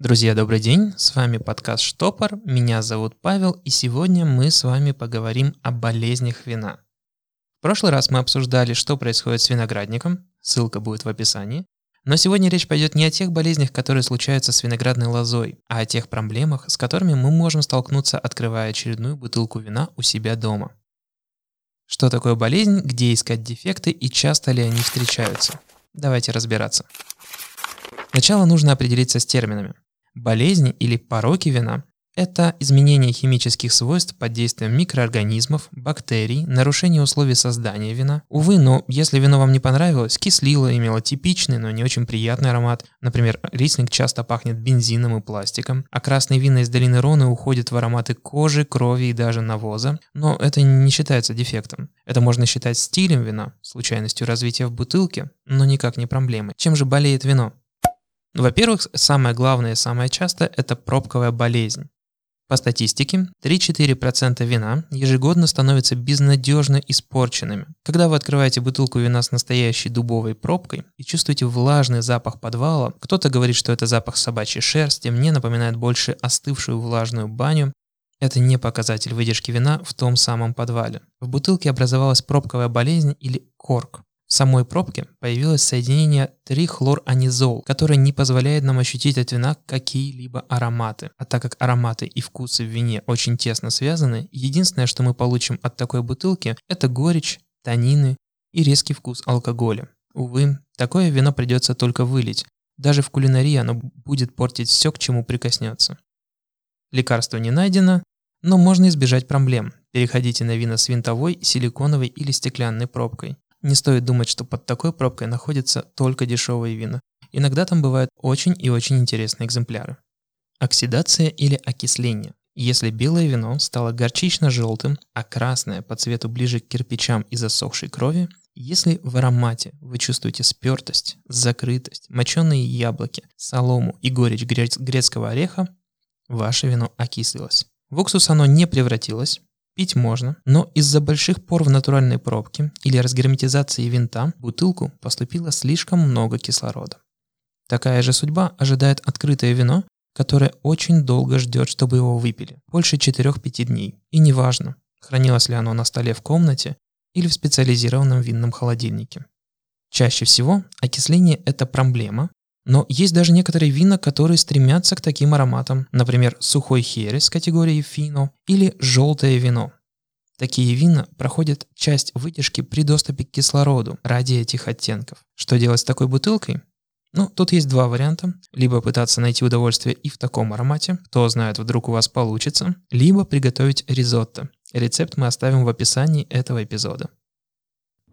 Друзья, добрый день, с вами подкаст «Штопор», меня зовут Павел, и сегодня мы с вами поговорим о болезнях вина. В прошлый раз мы обсуждали, что происходит с виноградником, ссылка будет в описании, но сегодня речь пойдет не о тех болезнях, которые случаются с виноградной лозой, а о тех проблемах, с которыми мы можем столкнуться, открывая очередную бутылку вина у себя дома. Что такое болезнь, где искать дефекты и часто ли они встречаются? Давайте разбираться. Сначала нужно определиться с терминами. Болезни или пороки вина – это изменение химических свойств под действием микроорганизмов, бактерий, нарушение условий создания вина. Увы, но если вино вам не понравилось, кислило, имело типичный, но не очень приятный аромат. Например, рислинг часто пахнет бензином и пластиком, а красные вина из долины Роны уходят в ароматы кожи, крови и даже навоза. Но это не считается дефектом. Это можно считать стилем вина, случайностью развития в бутылке, но никак не проблемой. Чем же болеет вино? Во-первых, самое главное и самое частое – это пробковая болезнь. По статистике, 3-4% вина ежегодно становятся безнадежно испорченными. Когда вы открываете бутылку вина с настоящей дубовой пробкой и чувствуете влажный запах подвала, кто-то говорит, что это запах собачьей шерсти, мне напоминает больше остывшую влажную баню, это не показатель выдержки вина в том самом подвале. В бутылке образовалась пробковая болезнь или корк. В самой пробке появилось соединение трихлоранизол, которое не позволяет нам ощутить от вина какие-либо ароматы. А так как ароматы и вкусы в вине очень тесно связаны, единственное, что мы получим от такой бутылки, это горечь, танины и резкий вкус алкоголя. Увы, такое вино придется только вылить. Даже в кулинарии оно будет портить все, к чему прикоснется. Лекарство не найдено, но можно избежать проблем. Переходите на вина с винтовой, силиконовой или стеклянной пробкой. Не стоит думать, что под такой пробкой находятся только дешевые вина. Иногда там бывают очень и очень интересные экземпляры. Оксидация или окисление. Если белое вино стало горчично-желтым, а красное по цвету ближе к кирпичам и засохшей крови, если в аромате вы чувствуете спертость, закрытость, моченые яблоки, солому и горечь грецкого ореха, ваше вино окислилось. В уксус оно не превратилось, Пить можно, но из-за больших пор в натуральной пробке или разгерметизации винта в бутылку поступило слишком много кислорода. Такая же судьба ожидает открытое вино, которое очень долго ждет, чтобы его выпили, больше 4-5 дней. И неважно, хранилось ли оно на столе в комнате или в специализированном винном холодильнике. Чаще всего окисление – это проблема, но есть даже некоторые вина, которые стремятся к таким ароматам, например, сухой херес категории фино или желтое вино. Такие вина проходят часть выдержки при доступе к кислороду ради этих оттенков. Что делать с такой бутылкой? Ну, тут есть два варианта. Либо пытаться найти удовольствие и в таком аромате, кто знает, вдруг у вас получится, либо приготовить ризотто. Рецепт мы оставим в описании этого эпизода.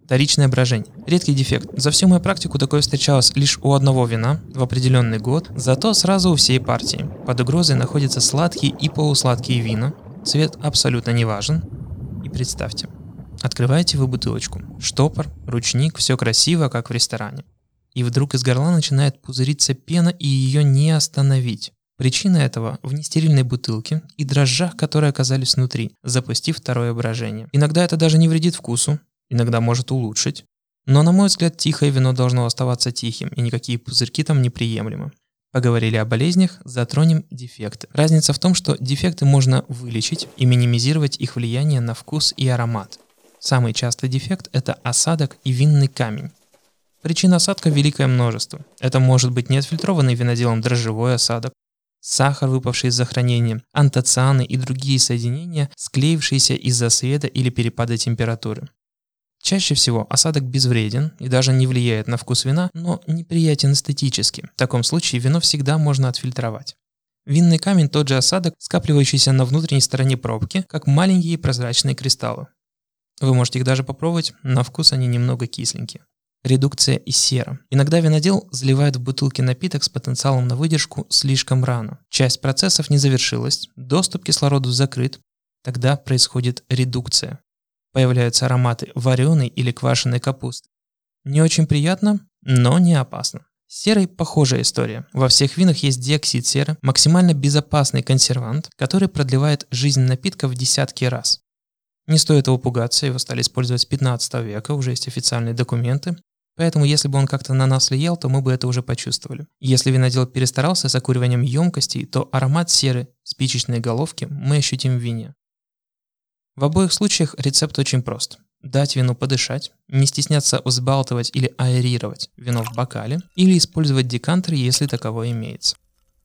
Вторичное брожение. Редкий дефект. За всю мою практику такое встречалось лишь у одного вина в определенный год, зато сразу у всей партии. Под угрозой находятся сладкие и полусладкие вина. Цвет абсолютно не важен. И представьте, открываете вы бутылочку. Штопор, ручник, все красиво, как в ресторане. И вдруг из горла начинает пузыриться пена, и ее не остановить. Причина этого в нестерильной бутылке и дрожжах, которые оказались внутри, запустив второе брожение. Иногда это даже не вредит вкусу, иногда может улучшить. Но, на мой взгляд, тихое вино должно оставаться тихим, и никакие пузырьки там неприемлемы. Поговорили о болезнях, затронем дефекты. Разница в том, что дефекты можно вылечить и минимизировать их влияние на вкус и аромат. Самый частый дефект – это осадок и винный камень. Причин осадка великое множество. Это может быть неотфильтрованный виноделом дрожжевой осадок, сахар, выпавший из-за хранения, антоцианы и другие соединения, склеившиеся из-за света или перепада температуры. Чаще всего осадок безвреден и даже не влияет на вкус вина, но неприятен эстетически. В таком случае вино всегда можно отфильтровать. Винный камень – тот же осадок, скапливающийся на внутренней стороне пробки, как маленькие прозрачные кристаллы. Вы можете их даже попробовать, на вкус они немного кисленькие. Редукция и сера. Иногда винодел заливает в бутылки напиток с потенциалом на выдержку слишком рано. Часть процессов не завершилась, доступ к кислороду закрыт, тогда происходит редукция появляются ароматы вареной или квашеной капусты. Не очень приятно, но не опасно. С серой похожая история. Во всех винах есть диоксид серы, максимально безопасный консервант, который продлевает жизнь напитка в десятки раз. Не стоит его пугаться, его стали использовать с 15 века, уже есть официальные документы. Поэтому, если бы он как-то на нас влиял, то мы бы это уже почувствовали. Если винодел перестарался с окуриванием емкостей, то аромат серы, спичечной головки мы ощутим в вине. В обоих случаях рецепт очень прост. Дать вину подышать, не стесняться взбалтывать или аэрировать вино в бокале или использовать декантер, если таковой имеется.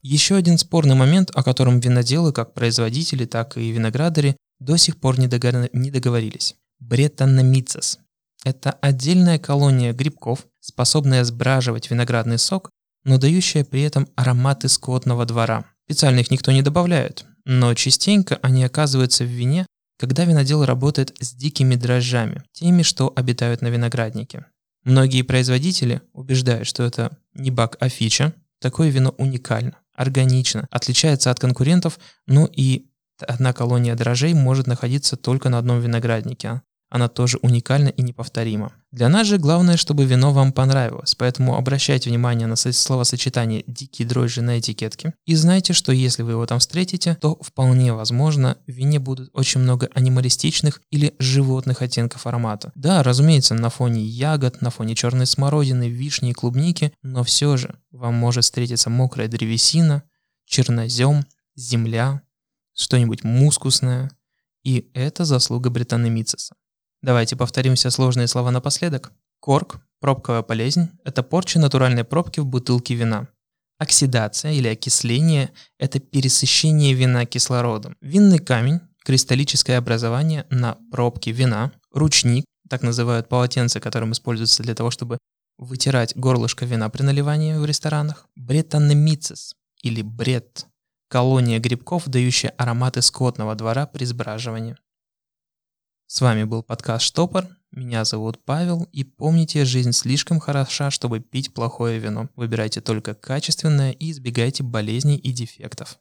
Еще один спорный момент, о котором виноделы, как производители, так и виноградари, до сих пор не, договорились. Бретономицес это отдельная колония грибков, способная сбраживать виноградный сок, но дающая при этом ароматы скотного двора. Специально их никто не добавляет, но частенько они оказываются в вине, когда винодел работает с дикими дрожжами, теми, что обитают на винограднике. Многие производители убеждают, что это не баг, а фича. Такое вино уникально, органично, отличается от конкурентов, но и одна колония дрожжей может находиться только на одном винограднике, она тоже уникальна и неповторима. Для нас же главное, чтобы вино вам понравилось, поэтому обращайте внимание на словосочетание «дикие дрожжи» на этикетке. И знайте, что если вы его там встретите, то вполне возможно в вине будут очень много анималистичных или животных оттенков аромата. Да, разумеется, на фоне ягод, на фоне черной смородины, вишни и клубники, но все же вам может встретиться мокрая древесина, чернозем, земля, что-нибудь мускусное, и это заслуга британемицеса. Давайте повторим все сложные слова напоследок. Корк, пробковая болезнь – это порча натуральной пробки в бутылке вина. Оксидация или окисление – это пересыщение вина кислородом. Винный камень – кристаллическое образование на пробке вина. Ручник – так называют полотенце, которым используется для того, чтобы вытирать горлышко вина при наливании в ресторанах. Бретанемицис или бред – колония грибков, дающая ароматы скотного двора при сбраживании. С вами был подкаст «Штопор». Меня зовут Павел. И помните, жизнь слишком хороша, чтобы пить плохое вино. Выбирайте только качественное и избегайте болезней и дефектов.